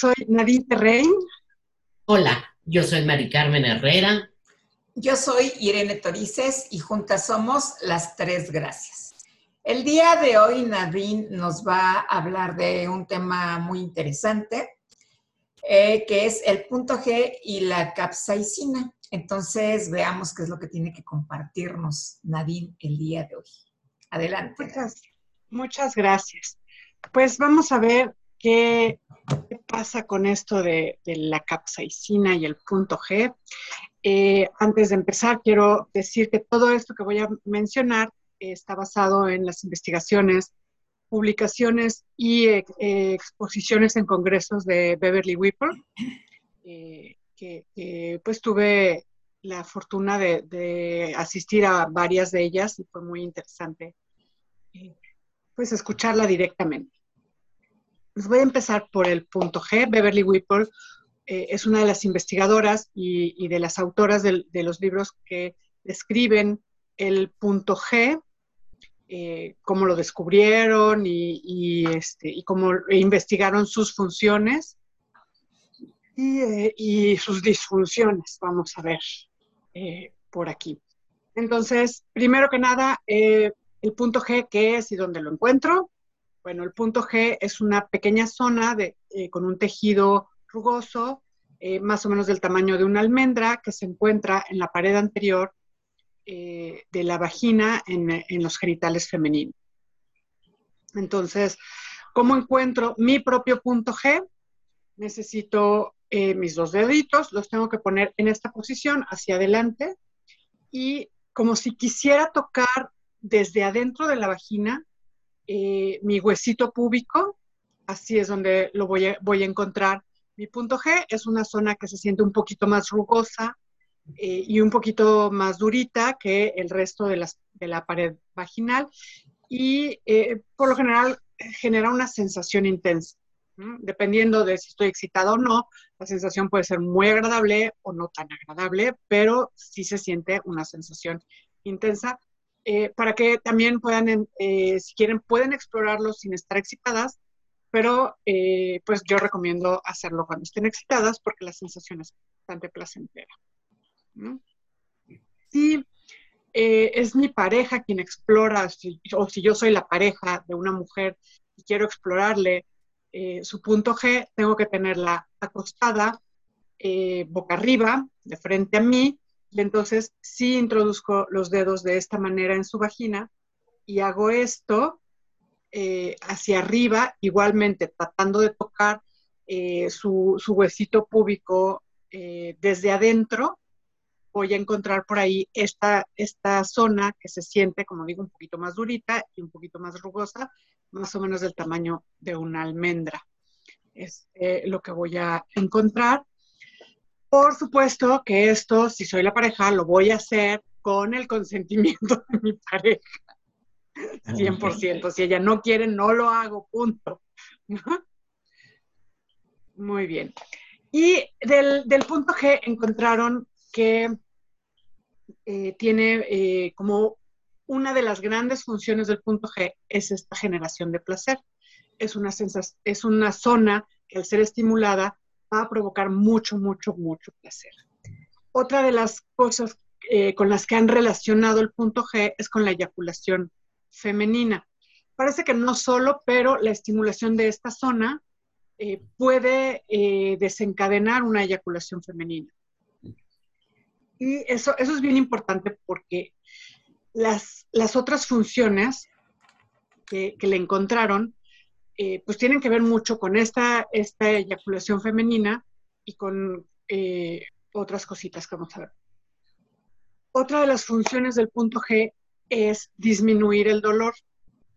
soy Nadine Terrein. Hola, yo soy Mari Carmen Herrera. Yo soy Irene Torices y juntas somos las tres gracias. El día de hoy Nadine nos va a hablar de un tema muy interesante, eh, que es el punto G y la capsaicina. Entonces veamos qué es lo que tiene que compartirnos Nadine el día de hoy. Adelante. Muchas, muchas gracias. Pues vamos a ver qué, pasa con esto de, la capsaicina y el punto G. Eh, antes de empezar, quiero decir que todo esto que voy a mencionar está basado en las investigaciones, publicaciones y eh, exposiciones en congresos de Beverly Whipple, eh, que, pues tuve la fortuna de, asistir a varias de ellas y fue muy interesante pues escucharla directamente. Les voy a empezar por el punto G. Beverly Whipple eh, es una de las investigadoras y, de las autoras de, los libros que describen el punto G, eh, cómo lo descubrieron y, este, y cómo investigaron sus funciones eh, y, sus disfunciones. Vamos a ver por aquí. Entonces, primero que nada, el punto G, ¿qué es y dónde lo encuentro? Bueno, el punto G es una pequeña zona eh, con un tejido rugoso, eh, más o menos del tamaño de una almendra, que se encuentra en la pared anterior eh, de la vagina en, los genitales femeninos. Entonces, ¿cómo encuentro mi propio punto G? Necesito mis dos deditos, los tengo que poner en esta posición hacia adelante y como si quisiera tocar desde adentro de la vagina eh, mi huesito púbico, así es donde lo voy a, encontrar. Mi punto G es una zona que se siente un poquito más rugosa eh, y un poquito más durita que el resto de la pared vaginal y eh, por lo general genera una sensación intensa. Dependiendo de si estoy excitada o no, la sensación puede ser muy agradable o no tan agradable, pero sí se siente una sensación intensa eh, para que también puedan, eh, si quieren, pueden explorarlo sin estar excitadas, pero eh, pues yo recomiendo hacerlo cuando estén excitadas porque la sensación es bastante placentera. Si es mi pareja quien explora, o si yo soy la pareja de una mujer y quiero explorarle su punto G, tengo que tenerla acostada, boca arriba, de frente a mí, y entonces sí introduzco los dedos de esta manera en su vagina y hago esto eh, hacia arriba, igualmente tratando de tocar eh, su, huesito púbico eh, desde adentro. Voy a encontrar por ahí esta, esta zona que se siente, como digo, un poquito más durita y un poquito más rugosa, más o menos del tamaño de una almendra. Es lo que voy a encontrar. Por supuesto que esto, si soy la pareja, lo voy a hacer con el consentimiento de mi pareja. 100%. Si ella no quiere, no lo hago, punto. Muy bien. Y del, punto G encontraron que eh, tiene eh, como una de las grandes funciones del punto G es esta generación de placer. Es una, es una zona que al ser estimulada va a provocar mucho, mucho, mucho placer. Otra de las cosas eh, con las que han relacionado el punto G es con la eyaculación femenina. Parece que no solo, pero la estimulación de esta zona eh, puede eh, desencadenar una eyaculación femenina. Y eso, eso es bien importante porque las, las otras funciones que, que le encontraron eh, pues tienen que ver mucho con esta, esta eyaculación femenina y con eh, otras cositas que vamos a ver. Otra de las funciones del punto G es disminuir el dolor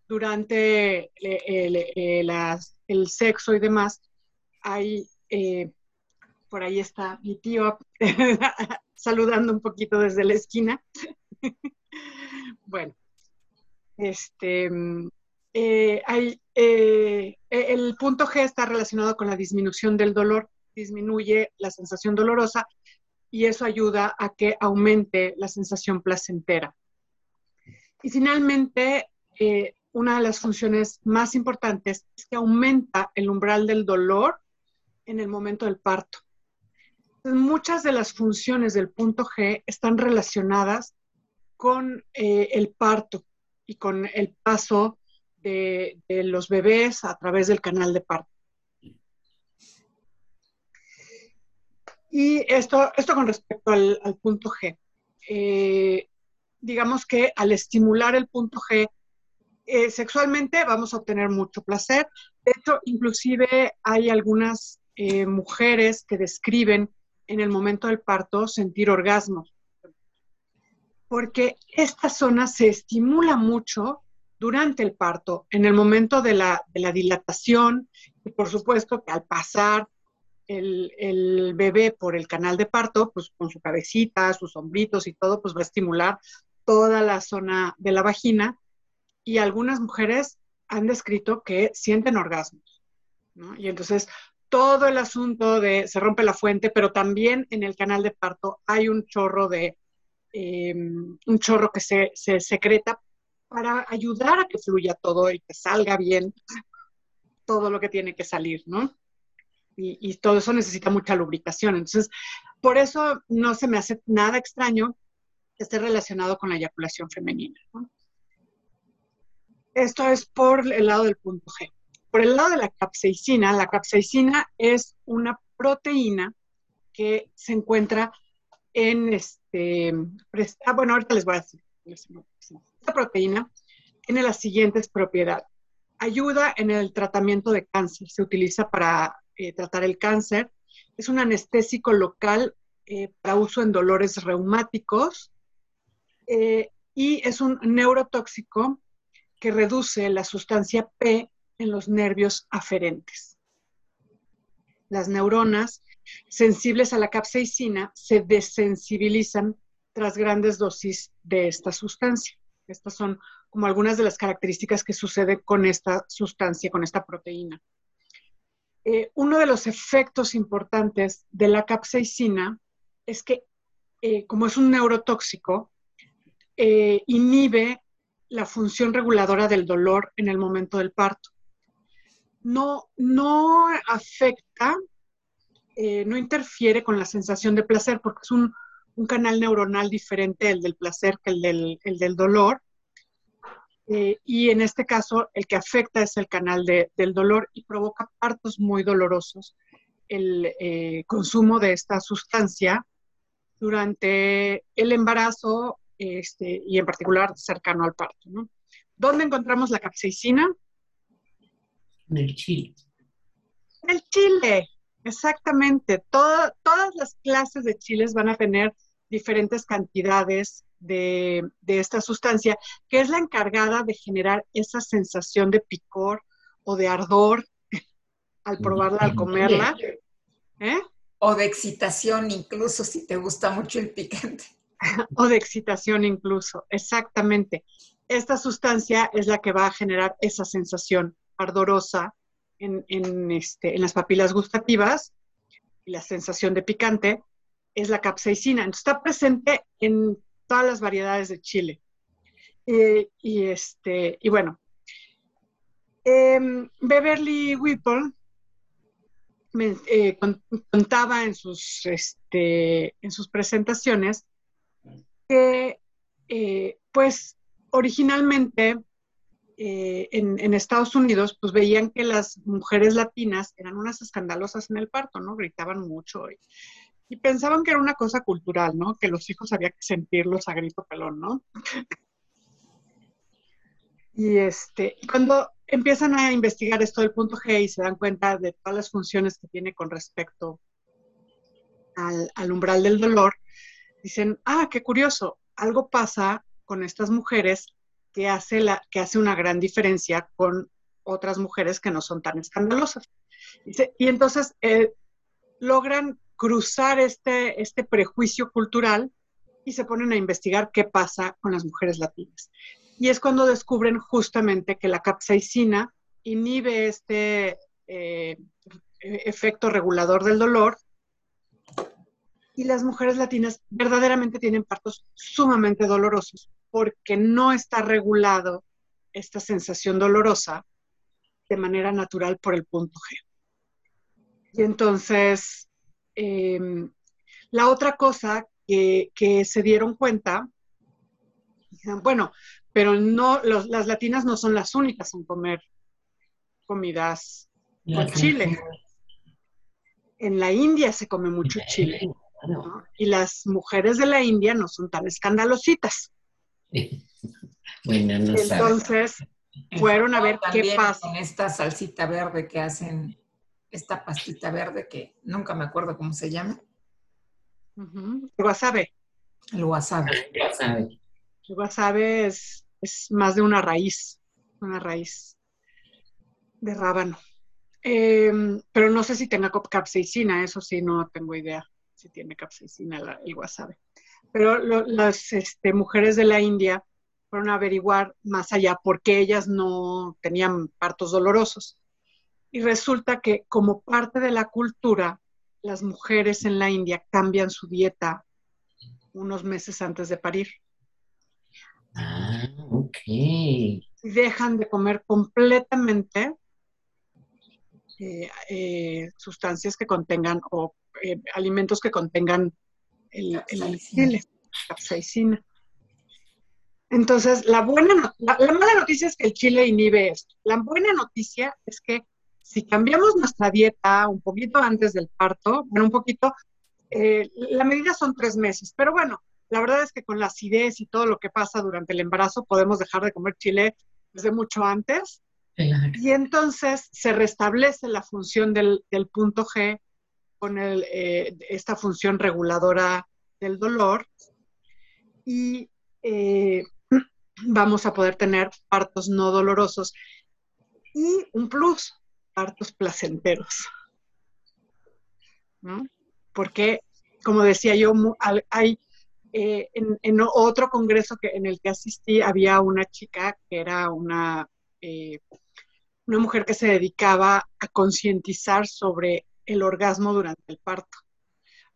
durante el, el sexo y demás. Hay, eh, por ahí está mi tío saludando un poquito desde la esquina. bueno, este, eh, eh, el punto G está relacionado con la disminución del dolor, disminuye la sensación dolorosa y eso ayuda a que aumente la sensación placentera. Y finalmente, eh, una de las funciones más importantes es que aumenta el umbral del dolor en el momento del parto. muchas de las funciones del punto G están relacionadas con el parto y con el paso de, los bebés a través del canal de parto. Y esto, esto con respecto al, punto G. Eh, digamos que al estimular el punto G eh, sexualmente vamos a obtener mucho placer. De hecho, inclusive hay algunas eh, mujeres que describen en el momento del parto sentir orgasmos, porque esta zona se estimula mucho durante el parto, en el momento de la, dilatación, y por supuesto que al pasar el, el, bebé por el canal de parto, pues con su cabecita, sus hombritos y todo, pues va a estimular toda la zona de la vagina y algunas mujeres han descrito que sienten orgasmos. Y entonces todo el asunto de se rompe la fuente, pero también en el canal de parto hay un chorro de, em, un chorro que se, secreta para ayudar a que fluya todo y que salga bien todo lo que tiene que salir, ¿no? Y, todo eso necesita mucha lubricación. Entonces, por eso no se me hace nada extraño que esté relacionado con la eyaculación femenina. Esto es por el lado del punto G. Por el lado de la capsaicina, la capsaicina es una proteína que se encuentra en este, ah, bueno, ahorita les voy a decir. Esta proteína tiene las siguientes propiedades. Ayuda en el tratamiento de cáncer, se utiliza para eh, tratar el cáncer. Es un anestésico local eh, para uso en dolores reumáticos eh, y es un neurotóxico que reduce la sustancia P en los nervios aferentes. Las neuronas sensibles a la capsaicina se desensibilizan tras grandes dosis de esta sustancia. Estas son como algunas de las características que suceden con esta sustancia, con esta proteína. Eh, uno de los efectos importantes de la capsaicina es que, eh, como es un neurotóxico, eh, inhibe la función reguladora del dolor en el momento del parto. No, no afecta, no interfiere con la sensación de placer porque es un, canal neuronal diferente el del placer que el del, dolor. Eh, y en este caso, el que afecta es el canal del dolor y provoca partos muy dolorosos. El eh, consumo de esta sustancia durante el embarazo este, y en particular cercano al parto. ¿no? ¿Dónde encontramos la capsaicina? En el chile. En el chile, exactamente. todas las clases de chiles van a tener diferentes cantidades de, esta sustancia, que es la encargada de generar esa sensación de picor o de ardor al probarla, al comerla. ¿Eh? O de excitación, incluso si te gusta mucho el picante. o de excitación incluso, exactamente. Esta sustancia es la que va a generar esa sensación ardorosa en, este, en las papilas gustativas y la sensación de picante es la capsaicina. está presente en todas las variedades de chile. Eh, y, este, y bueno, em, Beverly Whipple me, eh, contaba en sus, este, en sus presentaciones que, eh, pues, originalmente eh, en, Estados Unidos, pues veían que las mujeres latinas eran unas escandalosas en el parto, ¿no? Gritaban mucho y, pensaban que era una cosa cultural, ¿no? Que los hijos había que sentirlos a grito pelón, ¿no? y este, cuando empiezan a investigar esto del punto G y se dan cuenta de todas las funciones que tiene con respecto al umbral del dolor, dicen, ah, qué curioso, algo pasa con estas mujeres que hace, una gran diferencia con otras mujeres que no son tan escandalosas. y entonces eh, logran cruzar este, este prejuicio cultural y se ponen a investigar qué pasa con las mujeres latinas. Y es cuando descubren justamente que la capsaicina inhibe este eh, efecto regulador del dolor Y las mujeres latinas verdaderamente tienen partos sumamente dolorosos porque no está regulado esta sensación dolorosa de manera natural por el punto G. Y entonces, em, la otra cosa que, se dieron cuenta, bueno, pero no, las latinas no son las únicas en comer comidas con chile. En la India se come mucho chile. Y las mujeres de la India no son tan escandalositas. bueno, no Entonces, fueron a ver qué pasa. Con esta salsita verde que hacen, esta pastita verde que nunca me acuerdo cómo se llama. El wasabe. El wasabe. El wasabe. es, más de una raíz, una raíz de rábano. Em, pero no sé si tenga capsaicina, eso sí, no tengo idea si tiene capsaicina el wasabe. Pero las este, mujeres de la India fueron a averiguar más allá por qué ellas no tenían partos dolorosos. Y resulta que como parte de la cultura, las mujeres en la India cambian su dieta unos meses antes de parir. Ah, ok. Dejan de comer completamente eh, eh, sustancias que contengan o eh, alimentos que contengan el, el chile, capsaicina. Entonces, la buena, la, mala noticia es que el chile inhibe esto. La buena noticia es que si cambiamos nuestra dieta un poquito antes del parto, bueno, un poquito, eh, la medida son tres meses, pero bueno, la verdad es que con la acidez y todo lo que pasa durante el embarazo podemos dejar de comer chile desde mucho antes. Y entonces se restablece la función del, punto G con eh, esta función reguladora del dolor y eh, vamos a poder tener partos no dolorosos. Y un plus, partos placenteros. Porque, como decía yo, hay eh, en, otro congreso que, en el que asistí, había una chica que era una, una mujer que se dedicaba a concientizar sobre el orgasmo durante el parto.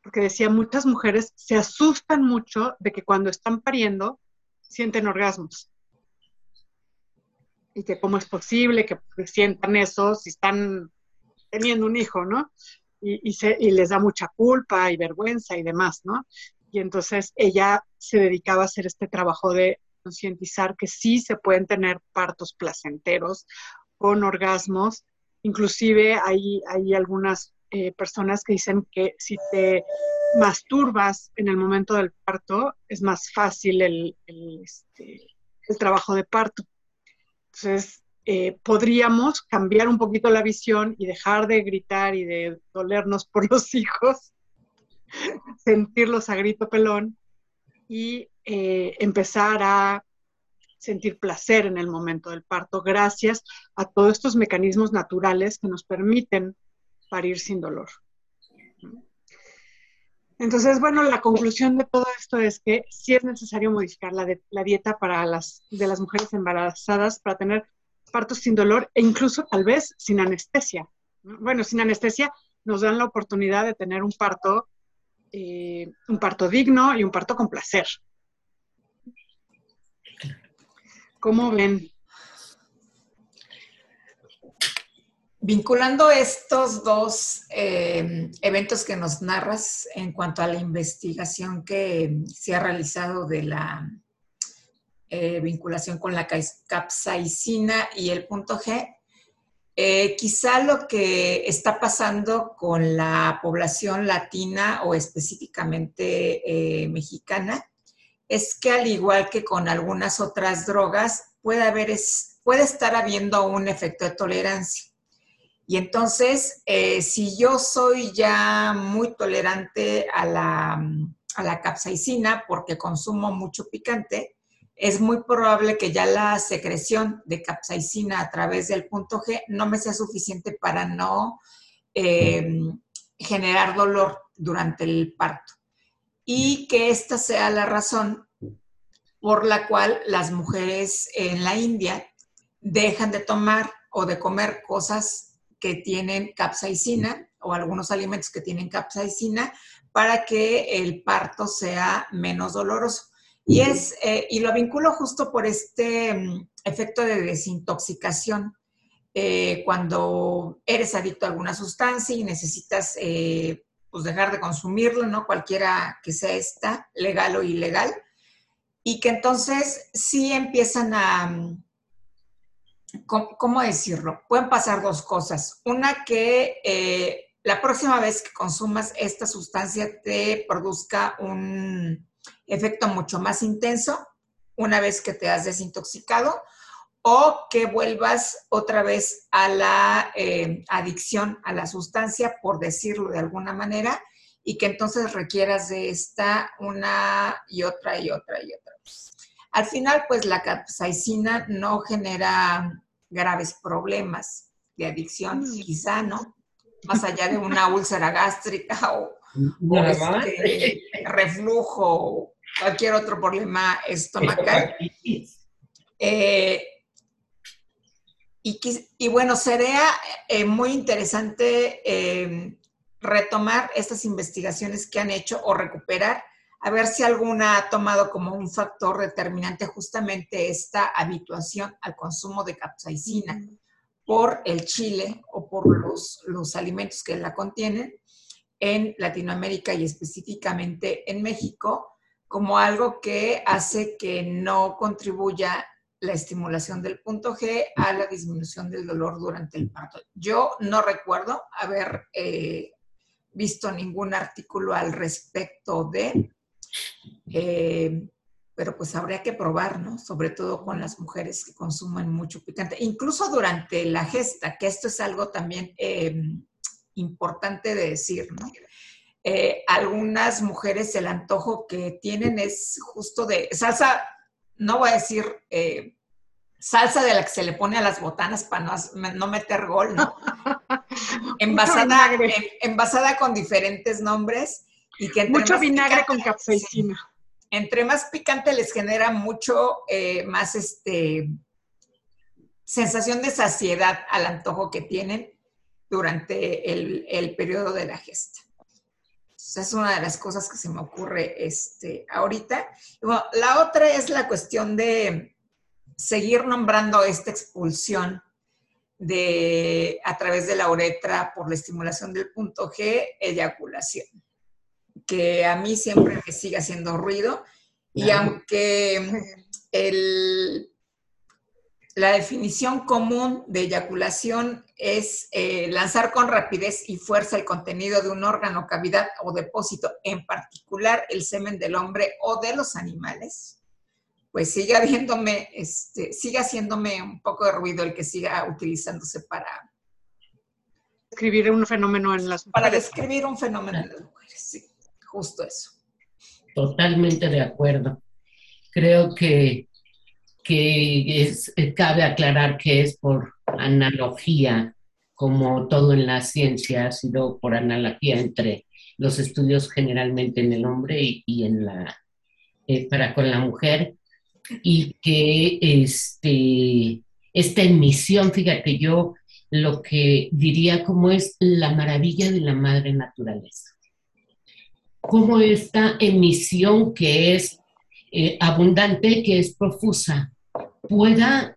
Porque decía, muchas mujeres se asustan mucho de que cuando están pariendo sienten orgasmos. Y que cómo es posible que sientan eso si están teniendo un hijo, ¿no? Y, se, y les da mucha culpa y vergüenza y demás, ¿no? Y entonces ella se dedicaba a hacer este trabajo de concientizar que sí se pueden tener partos placenteros con orgasmos. Inclusive hay, hay algunas eh, personas que dicen que si te masturbas en el momento del parto, es más fácil el, este, trabajo de parto. Entonces, eh, podríamos cambiar un poquito la visión y dejar de gritar y de dolernos por los hijos, sentirlos a grito pelón y eh, empezar a sentir placer en el momento del parto gracias a todos estos mecanismos naturales que nos permiten parir sin dolor. Entonces, bueno, la conclusión de todo esto es que sí es necesario modificar la, dieta para las, de las mujeres embarazadas para tener partos sin dolor e incluso tal vez sin anestesia. Bueno, sin anestesia nos dan la oportunidad de tener un parto, eh, un parto digno y un parto con placer. ¿Cómo ven? Vinculando estos dos eh, eventos que nos narras en cuanto a la investigación que se ha realizado de la eh, vinculación con la capsaicina y el punto G, eh, quizá lo que está pasando con la población latina o específicamente mexicana es que al igual que con algunas otras drogas, puede, haber puede estar habiendo un efecto de tolerancia. Y entonces, eh, si yo soy ya muy tolerante a la, a la capsaicina porque consumo mucho picante, es muy probable que ya la secreción de capsaicina a través del punto G no me sea suficiente para no eh, generar dolor durante el parto. Y que esta sea la razón por la cual las mujeres en la India dejan de tomar o de comer cosas que tienen capsaicina o algunos alimentos que tienen capsaicina para que el parto sea menos doloroso. Y, es, eh, y lo vinculo justo por este mm, efecto de desintoxicación. Eh, cuando eres adicto a alguna sustancia y necesitas eh, pues dejar de consumirlo, ¿no? Cualquiera que sea esta, legal o ilegal, y que entonces sí empiezan a, ¿cómo, decirlo? Pueden pasar dos cosas. Una que eh, la próxima vez que consumas esta sustancia te produzca un efecto mucho más intenso una vez que te has desintoxicado o que vuelvas otra vez a la eh, adicción a la sustancia, por decirlo de alguna manera, y que entonces requieras de esta una y otra y otra y otra. Al final, pues la capsaicina no genera graves problemas de adicción, mm. quizá, ¿no? Más allá de una úlcera gástrica o, este, reflujo o cualquier otro problema estomacal. Eh, y, bueno, sería eh, muy interesante eh, retomar estas investigaciones que han hecho o recuperar, a ver si alguna ha tomado como un factor determinante justamente esta habituación al consumo de capsaicina por el chile o por los, los alimentos que la contienen en Latinoamérica y específicamente en México como algo que hace que no contribuya la estimulación del punto G a la disminución del dolor durante el parto. Yo no recuerdo haber eh, visto ningún artículo al respecto de, eh, pero pues habría que probar, ¿no? Sobre todo con las mujeres que consumen mucho picante, incluso durante la gesta, que esto es algo también eh, importante de decir, ¿no? algunas mujeres el antojo que tienen es justo de salsa no voy a decir eh, salsa de la que se le pone a las botanas para no, meter gol, ¿no? envasada, envasada con diferentes nombres y que mucho vinagre con capsaicina. Entre más picante les genera mucho eh, más este sensación de saciedad al antojo que tienen durante el, periodo de la gesta. Esa es una de las cosas que se me ocurre este, ahorita. la otra es la cuestión de seguir nombrando esta expulsión de, a través de la uretra por la estimulación del punto G, eyaculación, que a mí siempre me sigue haciendo ruido. Y aunque el, la definición común de eyaculación es eh, lanzar con rapidez y fuerza el contenido de un órgano, cavidad o depósito, en particular el semen del hombre o de los animales, pues sigue habiéndome, este, sigue haciéndome un poco de ruido el que siga utilizándose para describir un fenómeno en las mujeres. Para describir un fenómeno en las mujeres, sí, justo eso. Totalmente de acuerdo. Creo que que es, eh, cabe aclarar que es por analogía, como todo en la ciencia ha sido por analogía entre los estudios generalmente en el hombre y, en la, eh, para con la mujer, y que este, esta emisión, fíjate, yo lo que diría como es la maravilla de la madre naturaleza. Como esta emisión que es eh, abundante, que es profusa, pueda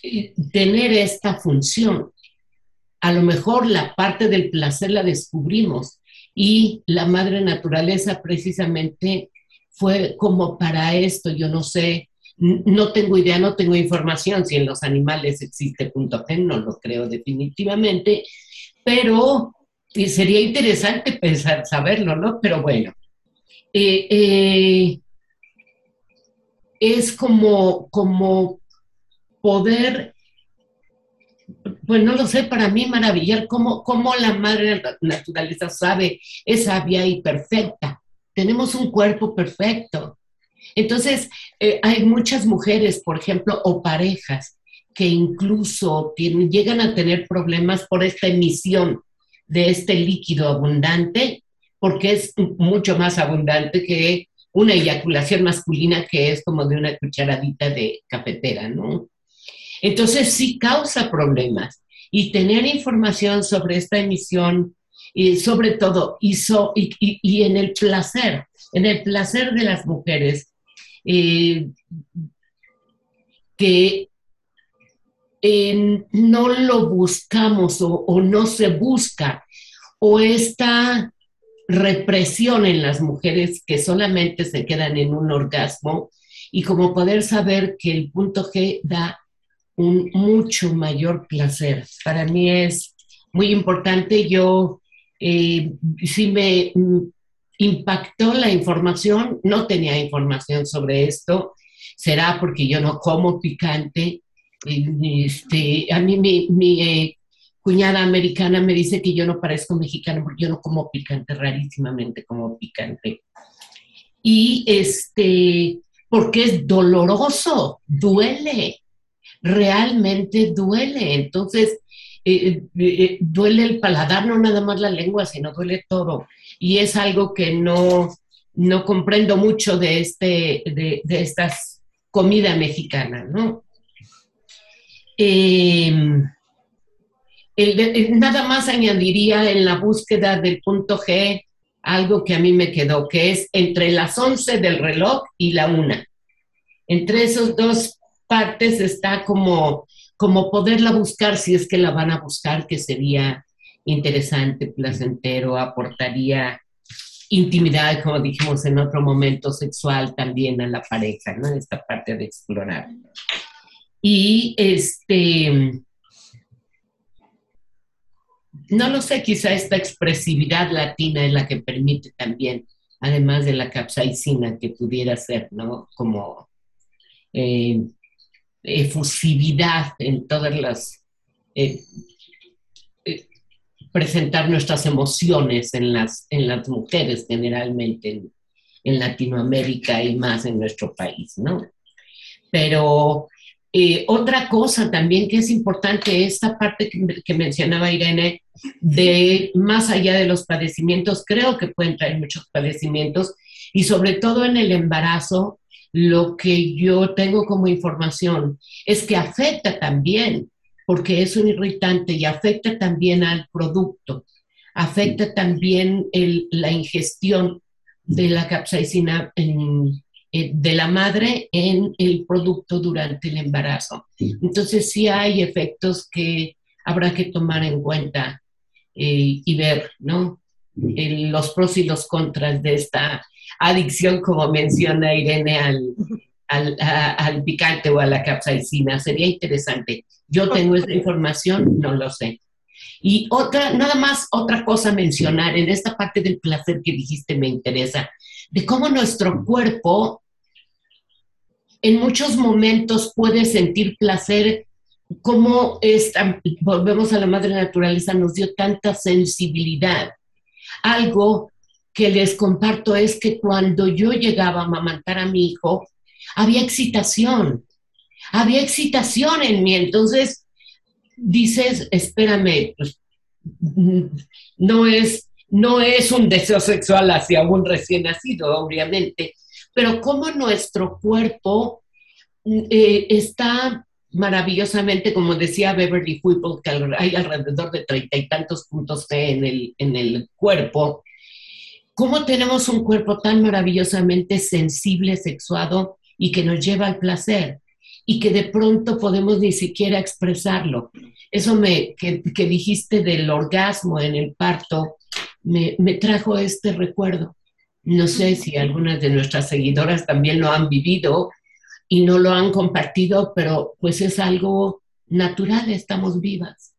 eh, tener esta función. A lo mejor la parte del placer la descubrimos y la madre naturaleza precisamente fue como para esto, yo no sé, no tengo idea, no tengo información si en los animales existe punto G, no lo creo definitivamente, pero sería interesante pensar, saberlo, ¿no? Pero bueno, eh, eh, es como, como poder, pues no lo sé, para mí maravillar cómo, cómo la madre naturaleza sabe, es sabia y perfecta. Tenemos un cuerpo perfecto. Entonces, eh, hay muchas mujeres, por ejemplo, o parejas que incluso llegan a tener problemas por esta emisión de este líquido abundante, porque es mucho más abundante que una eyaculación masculina que es como de una cucharadita de cafetera, ¿no? Entonces sí causa problemas. Y tener información sobre esta emisión y sobre todo, hizo, y, en el placer, en el placer de las mujeres, eh, que no lo buscamos o, no se busca, o esta represión en las mujeres que solamente se quedan en un orgasmo, y como poder saber que el punto G da un mucho mayor placer. Para mí es muy importante. Yo eh, sí me impactó la información, no tenía información sobre esto, será porque yo no como picante. Este, a mí mi, eh, cuñada americana me dice que yo no parezco mexicana porque yo no como picante, rarísimamente como picante. Y este, porque es doloroso, duele, realmente duele. Entonces, eh, eh, duele el paladar, no nada más la lengua, sino duele todo. Y es algo que no, no comprendo mucho de, este, de, de estas comida mexicana, ¿no? Em, nada más añadiría en la búsqueda del punto G algo que a mí me quedó, que es entre las 11 del reloj y la 1. Entre esas dos partes está como, como poderla buscar si es que la van a buscar, que sería interesante, placentero, aportaría intimidad, como dijimos en otro momento, sexual también a la pareja, ¿no? Esta parte de explorar. Y este, no lo sé, quizá esta expresividad latina es la que permite también, además de la capsaicina, que pudiera ser, ¿no? Como eh, efusividad en todas las... Eh, eh, presentar nuestras emociones en las, en las mujeres generalmente en, en Latinoamérica y más en nuestro país, ¿no? Pero eh, otra cosa también que es importante, esta parte que, mencionaba Irene, de más allá de los padecimientos, creo que pueden traer muchos padecimientos y sobre todo en el embarazo, lo que yo tengo como información es que afecta también, porque es un irritante y afecta también al producto, afecta también la ingestión de la capsaicina en, eh, de la madre en el producto durante el embarazo. Entonces sí hay efectos que habrá que tomar en cuenta eh, y ver, ¿no? los pros y los contras de esta adicción, como menciona Irene, al, al, picante o a la capsaicina. Sería interesante. Yo tengo esa información, no lo sé. Y otra, nada más otra cosa mencionar en esta parte del placer que dijiste me interesa, de cómo nuestro cuerpo en muchos momentos puede sentir placer, como esta, volvemos a la madre naturaleza, nos dio tanta sensibilidad. Algo que les comparto es que cuando yo llegaba a amamantar a mi hijo, había excitación, había excitación en mí. Entonces dices, espérame, pues, no es, no es un deseo sexual hacia un recién nacido, obviamente, pero cómo nuestro cuerpo eh, está maravillosamente, como decía Beverly Whipple, que hay alrededor de treinta y tantos puntos T en el, en el cuerpo, cómo tenemos un cuerpo tan maravillosamente sensible, sexuado y que nos lleva al placer y que de pronto podemos ni siquiera expresarlo. Eso me, que, que dijiste del orgasmo en el parto me, me trajo este recuerdo. No sé si algunas de nuestras seguidoras también lo han vivido y no lo han compartido, pero pues es algo natural, estamos vivas.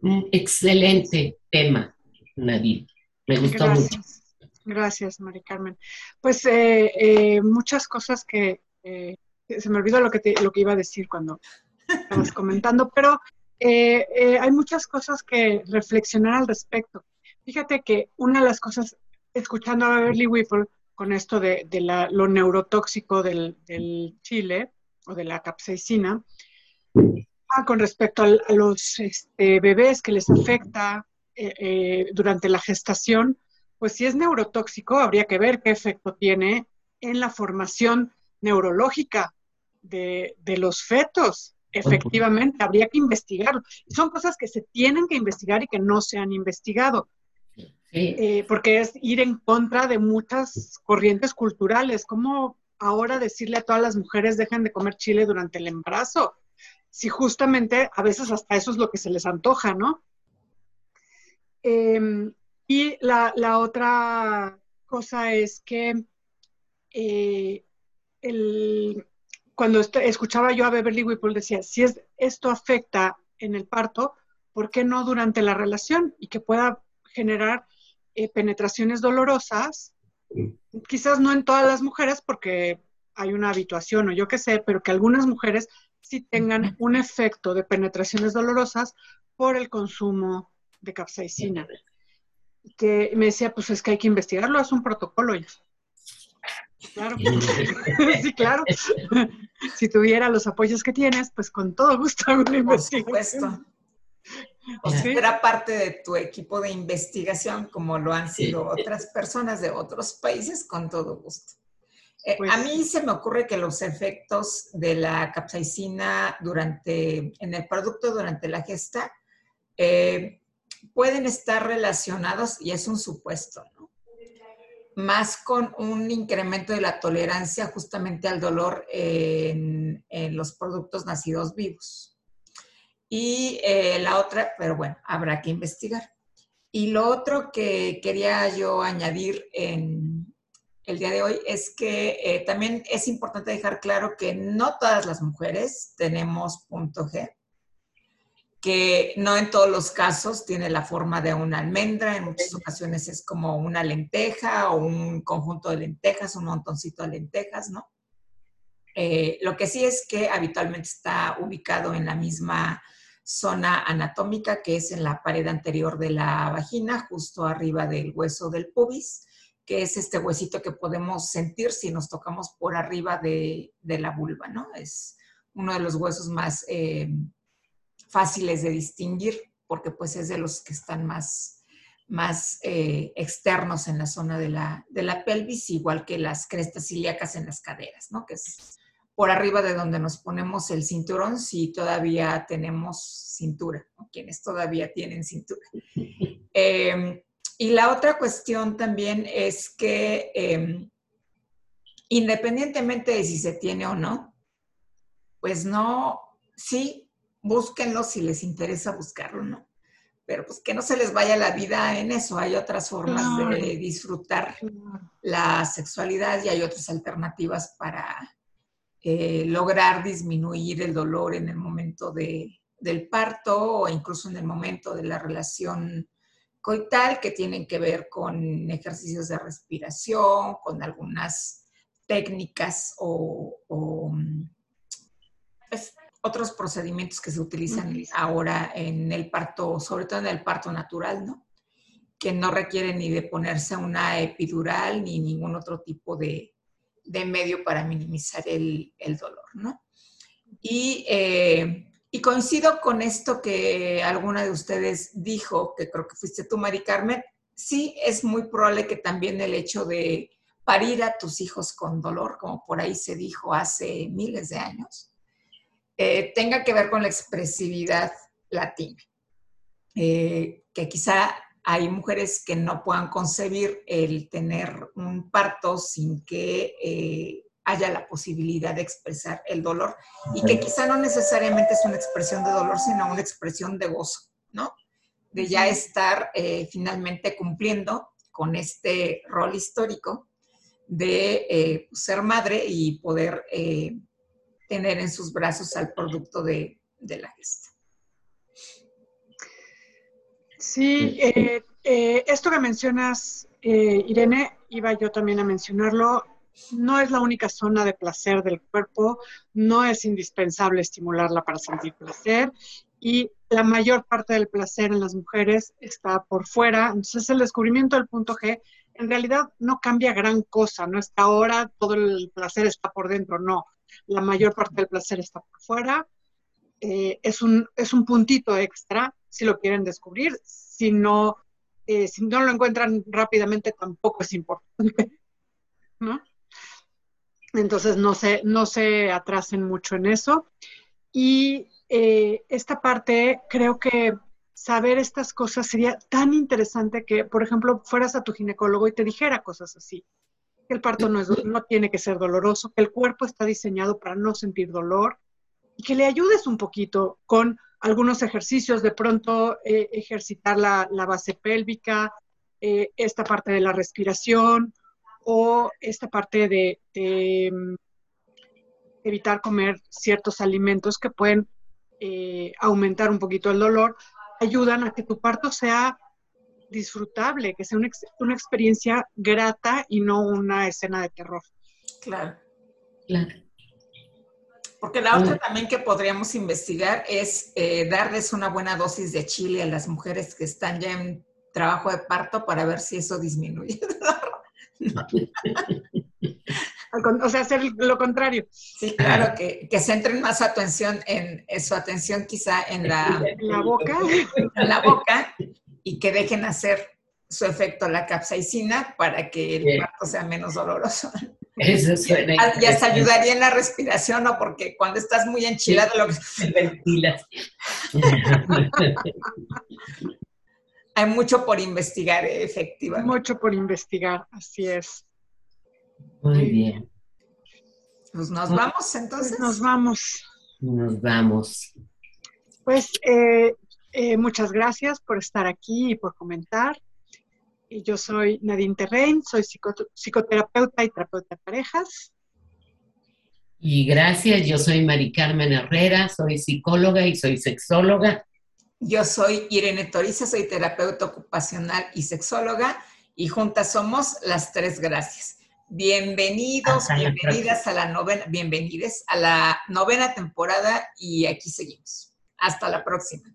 Un excelente tema, Nadir. Me gustó mucho. Gracias, Mari Carmen. Pues eh, eh, muchas cosas que eh, se me olvidó lo que, lo que iba a decir cuando estabas comentando, pero hay muchas cosas que reflexionar al respecto. Fíjate que una de las cosas escuchando a Beverly Whipple con esto de, lo neurotóxico del, chile o de la capsaicina, ah, con respecto a, los este, bebés que les afecta eh, eh, durante la gestación, pues si es neurotóxico, habría que ver qué efecto tiene en la formación neurológica de, de los fetos. Efectivamente, habría que investigarlo. Son cosas que se tienen que investigar y que no se han investigado. Eh, porque es ir en contra de muchas corrientes culturales. ¿Cómo ahora decirle a todas las mujeres dejen de comer chile durante el embarazo? Si justamente a veces hasta eso es lo que se les antoja, ¿no? Em, y la, otra cosa es que eh, cuando escuchaba yo a Beverly Whipple decía, si es, esto afecta en el parto, ¿por qué no durante la relación? Y que pueda generar eh, penetraciones dolorosas, quizás no en todas las mujeres porque hay una habituación o yo qué sé, pero que algunas mujeres sí tengan un efecto de penetraciones dolorosas por el consumo de capsaicina. Que me decía, pues es que hay que investigarlo, es un protocolo ya. Claro, sí, claro. si tuviera los apoyos que tienes, pues con todo gusto hago una investigación. O sea, era parte de tu equipo de investigación, como lo han sido otras personas de otros países, con todo gusto. Eh, a pues mí se me ocurre que los efectos de la capsaicina durante, en el producto durante la gesta eh, pueden estar relacionados, y es un supuesto, ¿no? más con un incremento de la tolerancia justamente al dolor en los productos nacidos vivos. Y eh, la otra, pero bueno, habrá que investigar. Y lo otro que quería yo añadir en el día de hoy es que eh, también es importante dejar claro que no todas las mujeres tenemos punto G, que no en todos los casos tiene la forma de una almendra, en muchas ocasiones es como una lenteja o un conjunto de lentejas, un montoncito de lentejas, ¿no? Eh, lo que sí es que habitualmente está ubicado en la misma zona anatómica que es en la pared anterior de la vagina, justo arriba del hueso del pubis, que es este huesito que podemos sentir si nos tocamos por arriba de, la vulva, ¿no? Es uno de los huesos más eh, fáciles de distinguir porque pues es de los que están más, más eh, externos en la zona de la, de la pelvis, igual que las crestas ilíacas en las caderas, ¿no? Que por arriba de donde nos ponemos el cinturón si todavía tenemos cintura, quienes todavía tienen cintura. Em, y la otra cuestión también es que em, independientemente de si se tiene o no, pues no, sí, búsquenlo si les interesa buscarlo, ¿no? Pero pues que no se les vaya la vida en eso. Hay otras formas de disfrutar la sexualidad y hay otras alternativas para, eh, lograr disminuir el dolor en el momento del parto o incluso en el momento de la relación coital que tienen que ver con ejercicios de respiración, con algunas técnicas o, pues, otros procedimientos que se utilizan ahora en el parto, sobre todo en el parto natural, ¿no? Que no requieren ni de ponerse una epidural ni ningún otro tipo de, de medio para minimizar el, dolor, ¿no? Eh, y, coincido con esto que alguna de ustedes dijo, que creo que fuiste tú, Mari Carmen, sí es muy probable que también el hecho de parir a tus hijos con dolor, como por ahí se dijo hace miles de años, eh, tenga que ver con la expresividad latina. Eh, que quizá hay mujeres que no puedan concebir el tener un parto sin que eh, haya la posibilidad de expresar el dolor y que quizá no necesariamente es una expresión de dolor, sino una expresión de gozo, ¿no? De ya estar eh, finalmente cumpliendo con este rol histórico de eh, ser madre y poder tener en sus brazos al producto de, de la gesta. Sí, eh, eh, esto que mencionas, eh, Irene, iba yo también a mencionarlo, no es la única zona de placer del cuerpo, no es indispensable estimularla para sentir placer y la mayor parte del placer en las mujeres está por fuera. Entonces el descubrimiento del punto G en realidad no cambia gran cosa, no está ahora todo el placer está por dentro, no. La mayor parte del placer está por fuera. es, un, es un puntito extra si lo quieren descubrir. Si no, eh, si no lo encuentran rápidamente, tampoco es importante. ¿no? Entonces, no se, no se atrasen mucho en eso. Y eh, esta parte creo que saber estas cosas sería tan interesante que, por ejemplo, fueras a tu ginecólogo y te dijera cosas así. Que el parto no, es, no tiene que ser doloroso, que el cuerpo está diseñado para no sentir dolor y que le ayudes un poquito con algunos ejercicios, de pronto eh, ejercitar la, base pélvica, eh, esta parte de la respiración o esta parte de, mm, evitar comer ciertos alimentos que pueden eh, aumentar un poquito el dolor, ayudan a que tu parto sea disfrutable, que sea una, experiencia grata y no una escena de terror. Claro. Claro. Porque la otra también que podríamos investigar es eh, darles una buena dosis de chile a las mujeres que están ya en trabajo de parto para ver si eso disminuye o sea, hacer lo contrario. Sí, claro, que, que centren más su atención en, su atención quizá en la, la boca. En la boca y que dejen hacer su efecto la capsaicina para que el parto sea menos doloroso. Eso suena. Ya, se ayudaría en la respiración, ¿no? Porque cuando estás muy enchilado, lo que. Ventilas. Hay mucho por investigar, efectivamente. Mucho por investigar, así es. Muy bien. Pues nos vamos entonces. nos vamos. Nos vamos. Pues eh, eh, muchas gracias por estar aquí y por comentar. Y yo soy Nadine Terrein, soy psicoterapeuta y terapeuta de parejas. Y gracias, yo soy Mari Carmen Herrera, soy psicóloga y soy sexóloga. Yo soy Irene Toriza, soy terapeuta ocupacional y sexóloga y juntas somos las tres gracias. Bienvenidos, bienvenidas a la novena, bienvenides a la novena temporada y aquí seguimos. Hasta la próxima.